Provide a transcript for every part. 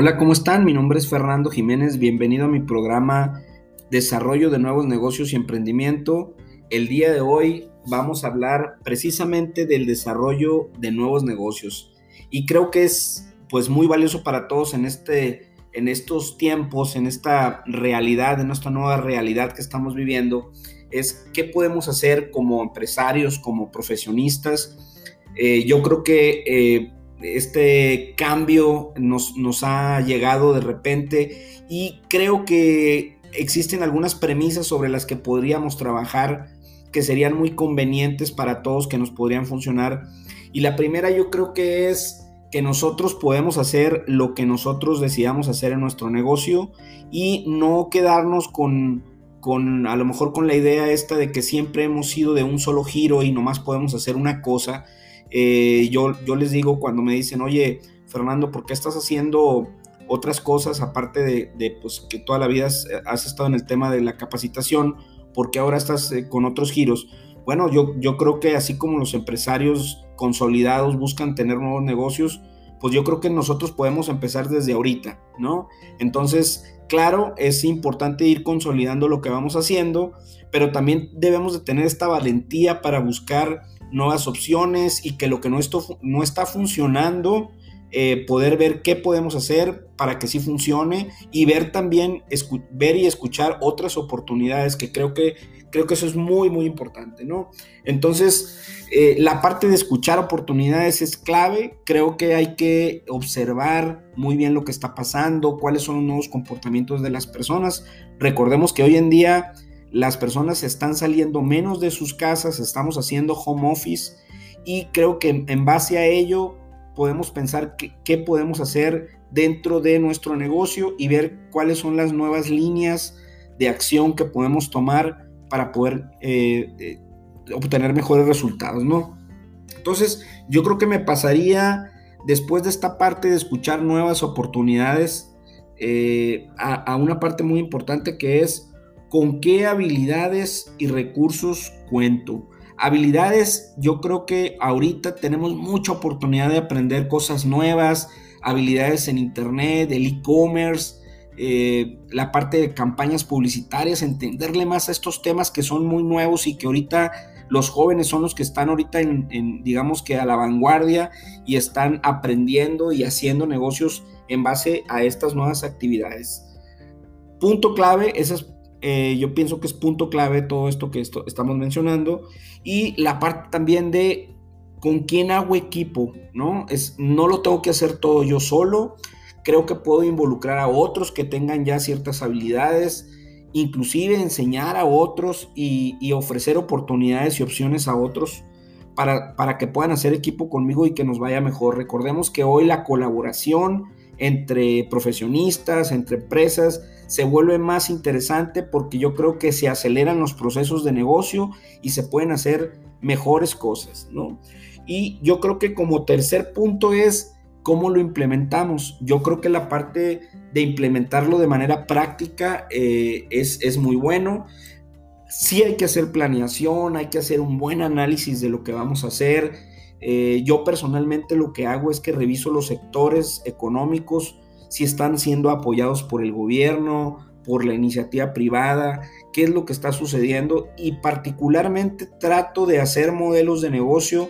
Hola, ¿cómo están? Mi nombre es Fernando Jiménez. Bienvenido a mi programa Desarrollo de Nuevos Negocios y Emprendimiento. El día de hoy vamos a hablar precisamente del desarrollo de nuevos negocios. Y creo que es pues muy valioso para todos en este en estos tiempos, en esta realidad, en esta nueva realidad que estamos viviendo, es qué podemos hacer como empresarios, como profesionistas. Eh, yo creo que eh, este cambio nos, nos ha llegado de repente y creo que existen algunas premisas sobre las que podríamos trabajar que serían muy convenientes para todos, que nos podrían funcionar. Y la primera yo creo que es que nosotros podemos hacer lo que nosotros decidamos hacer en nuestro negocio y no quedarnos con, con a lo mejor con la idea esta de que siempre hemos sido de un solo giro y nomás podemos hacer una cosa eh, yo, yo les digo cuando me dicen, oye, Fernando, ¿por qué estás haciendo otras cosas aparte de, pues, que toda la vida has, estado en el tema de la capacitación? ¿Por qué ahora estás eh, con otros giros? Bueno, yo, yo creo que así como los empresarios consolidados buscan tener nuevos negocios, pues yo creo que nosotros podemos empezar desde ahorita, ¿no? Entonces, claro, es importante ir consolidando lo que vamos haciendo, pero también debemos de tener esta valentía para buscar nuevas opciones y que lo que no, esto, no está funcionando, eh, poder ver qué podemos hacer para que sí funcione y ver también, ver y escuchar otras oportunidades que creo que, creo que eso es muy, muy importante, ¿no? Entonces, eh, la parte de escuchar oportunidades es clave, creo que hay que observar muy bien lo que está pasando, cuáles son los nuevos comportamientos de las personas. Recordemos que hoy en día las personas están saliendo menos de sus casas, estamos haciendo home office y creo que en base a ello podemos pensar qué podemos hacer dentro de nuestro negocio y ver cuáles son las nuevas líneas de acción que podemos tomar para poder eh, eh, obtener mejores resultados, ¿no? Entonces, yo creo que me pasaría después de esta parte de escuchar nuevas oportunidades eh, a una parte muy importante que es con qué habilidades y recursos cuento. Habilidades, yo creo que ahorita tenemos mucha oportunidad de aprender cosas nuevas, habilidades en Internet, el e-commerce, eh, la parte de campañas publicitarias, entenderle más a estos temas que son muy nuevos y que ahorita los jóvenes son los que están ahorita en, digamos que a la vanguardia y están aprendiendo y haciendo negocios en base a estas nuevas actividades. Punto clave, esas eh, yo pienso que es punto clave todo esto que estamos mencionando. Y la parte también de con quién hago equipo, ¿no? Es, no lo tengo que hacer todo yo solo. Creo que puedo involucrar a otros que tengan ya ciertas habilidades, inclusive enseñar a otros y, ofrecer oportunidades y opciones a otros para, para que puedan hacer equipo conmigo y que nos vaya mejor. Recordemos que hoy la colaboración entre profesionistas, entre empresas, se vuelve más interesante porque yo creo que se aceleran los procesos de negocio y se pueden hacer mejores cosas, ¿no? Y yo creo que como tercer punto es cómo lo implementamos. Yo creo que la parte de implementarlo de manera práctica eh, es, es muy bueno. Sí hay que hacer planeación, hay que hacer un buen análisis de lo que vamos a hacer, eh, yo personalmente lo que hago es que reviso los sectores económicos, si están siendo apoyados por el gobierno, por la iniciativa privada, qué es lo que está sucediendo y particularmente trato de hacer modelos de negocio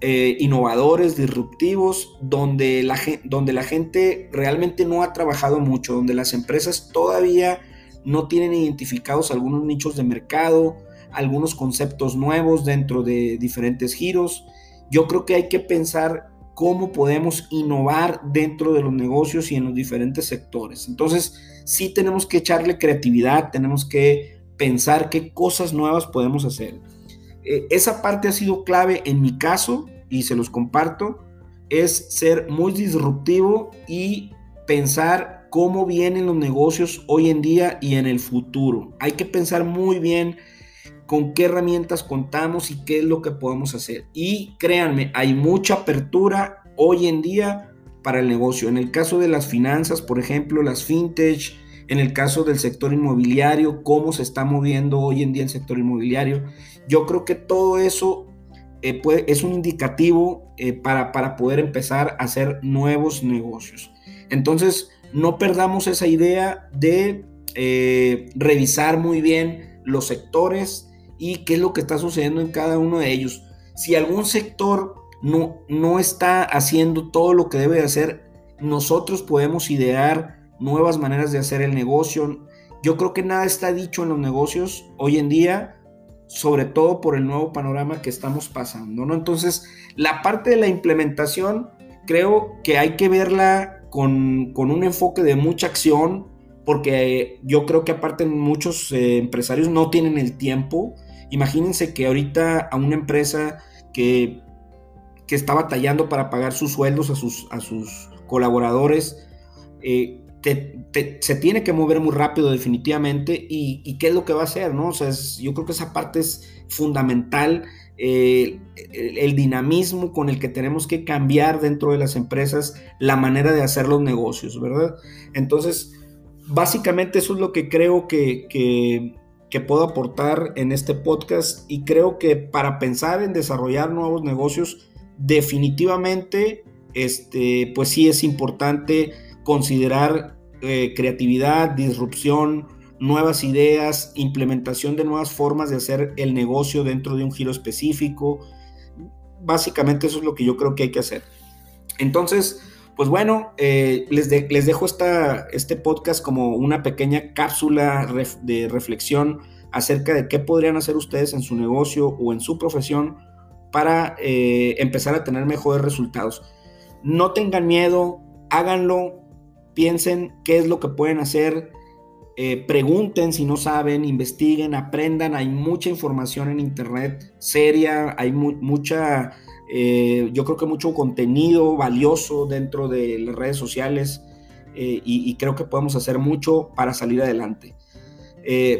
eh, innovadores, disruptivos, donde la, donde la gente realmente no ha trabajado mucho, donde las empresas todavía no tienen identificados algunos nichos de mercado, algunos conceptos nuevos dentro de diferentes giros yo creo que hay que pensar cómo podemos innovar dentro de los negocios y en los diferentes sectores. Entonces, sí tenemos que echarle creatividad, tenemos que pensar qué cosas nuevas podemos hacer. Eh, esa parte ha sido clave en mi caso y se los comparto, es ser muy disruptivo y pensar cómo vienen los negocios hoy en día y en el futuro. Hay que pensar muy bien con qué herramientas contamos y qué es lo que podemos hacer. Y créanme, hay mucha apertura hoy en día para el negocio. En el caso de las finanzas, por ejemplo, las fintech, en el caso del sector inmobiliario, cómo se está moviendo hoy en día el sector inmobiliario. Yo creo que todo eso eh, es un indicativo eh, para, para poder empezar a hacer nuevos negocios. Entonces, no perdamos esa idea de eh, revisar muy bien los sectores y qué es lo que está sucediendo en cada uno de ellos. Si algún sector no, no está haciendo todo lo que debe de hacer, nosotros podemos idear nuevas maneras de hacer el negocio. Yo creo que nada está dicho en los negocios hoy en día, sobre todo por el nuevo panorama que estamos pasando, ¿no? Entonces, la parte de la implementación creo que hay que verla con, un enfoque de mucha acción, porque yo creo que aparte muchos eh, empresarios no tienen el tiempo. Imagínense que ahorita a una empresa que, que está batallando para pagar sus sueldos a sus, a sus colaboradores, eh, se tiene que mover muy rápido definitivamente y, qué es lo que va a hacer, ¿no? O sea, yo creo que esa parte es fundamental, eh, el, dinamismo con el que tenemos que cambiar dentro de las empresas la manera de hacer los negocios, ¿verdad? Entonces, básicamente eso es lo que creo que, que puedo aportar en este podcast y creo que para pensar en desarrollar nuevos negocios, definitivamente, este, pues sí es importante considerar eh, creatividad, disrupción, nuevas ideas, implementación de nuevas formas de hacer el negocio dentro de un giro específico. Básicamente eso es lo que yo creo que hay que hacer. Entonces, pues bueno, eh, les, dejo este podcast como una pequeña cápsula de reflexión acerca de qué podrían hacer ustedes en su negocio o en su profesión para eh, empezar a tener mejores resultados. No tengan miedo, háganlo, piensen qué es lo que pueden hacer, eh, pregunten si no saben, investiguen, aprendan, hay mucha información en internet seria, hay mucha, eh, yo creo que mucho contenido valioso dentro de las redes sociales eh, y, creo que podemos hacer mucho para salir adelante.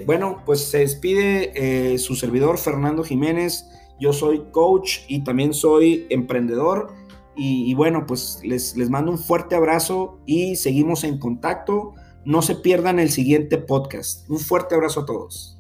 bueno, pues se despide su servidor Fernando Jiménez, yo soy coach y también soy emprendedor. Y, bueno, pues les, les mando un fuerte abrazo y seguimos en contacto. No se pierdan el siguiente podcast. Un fuerte abrazo a todos.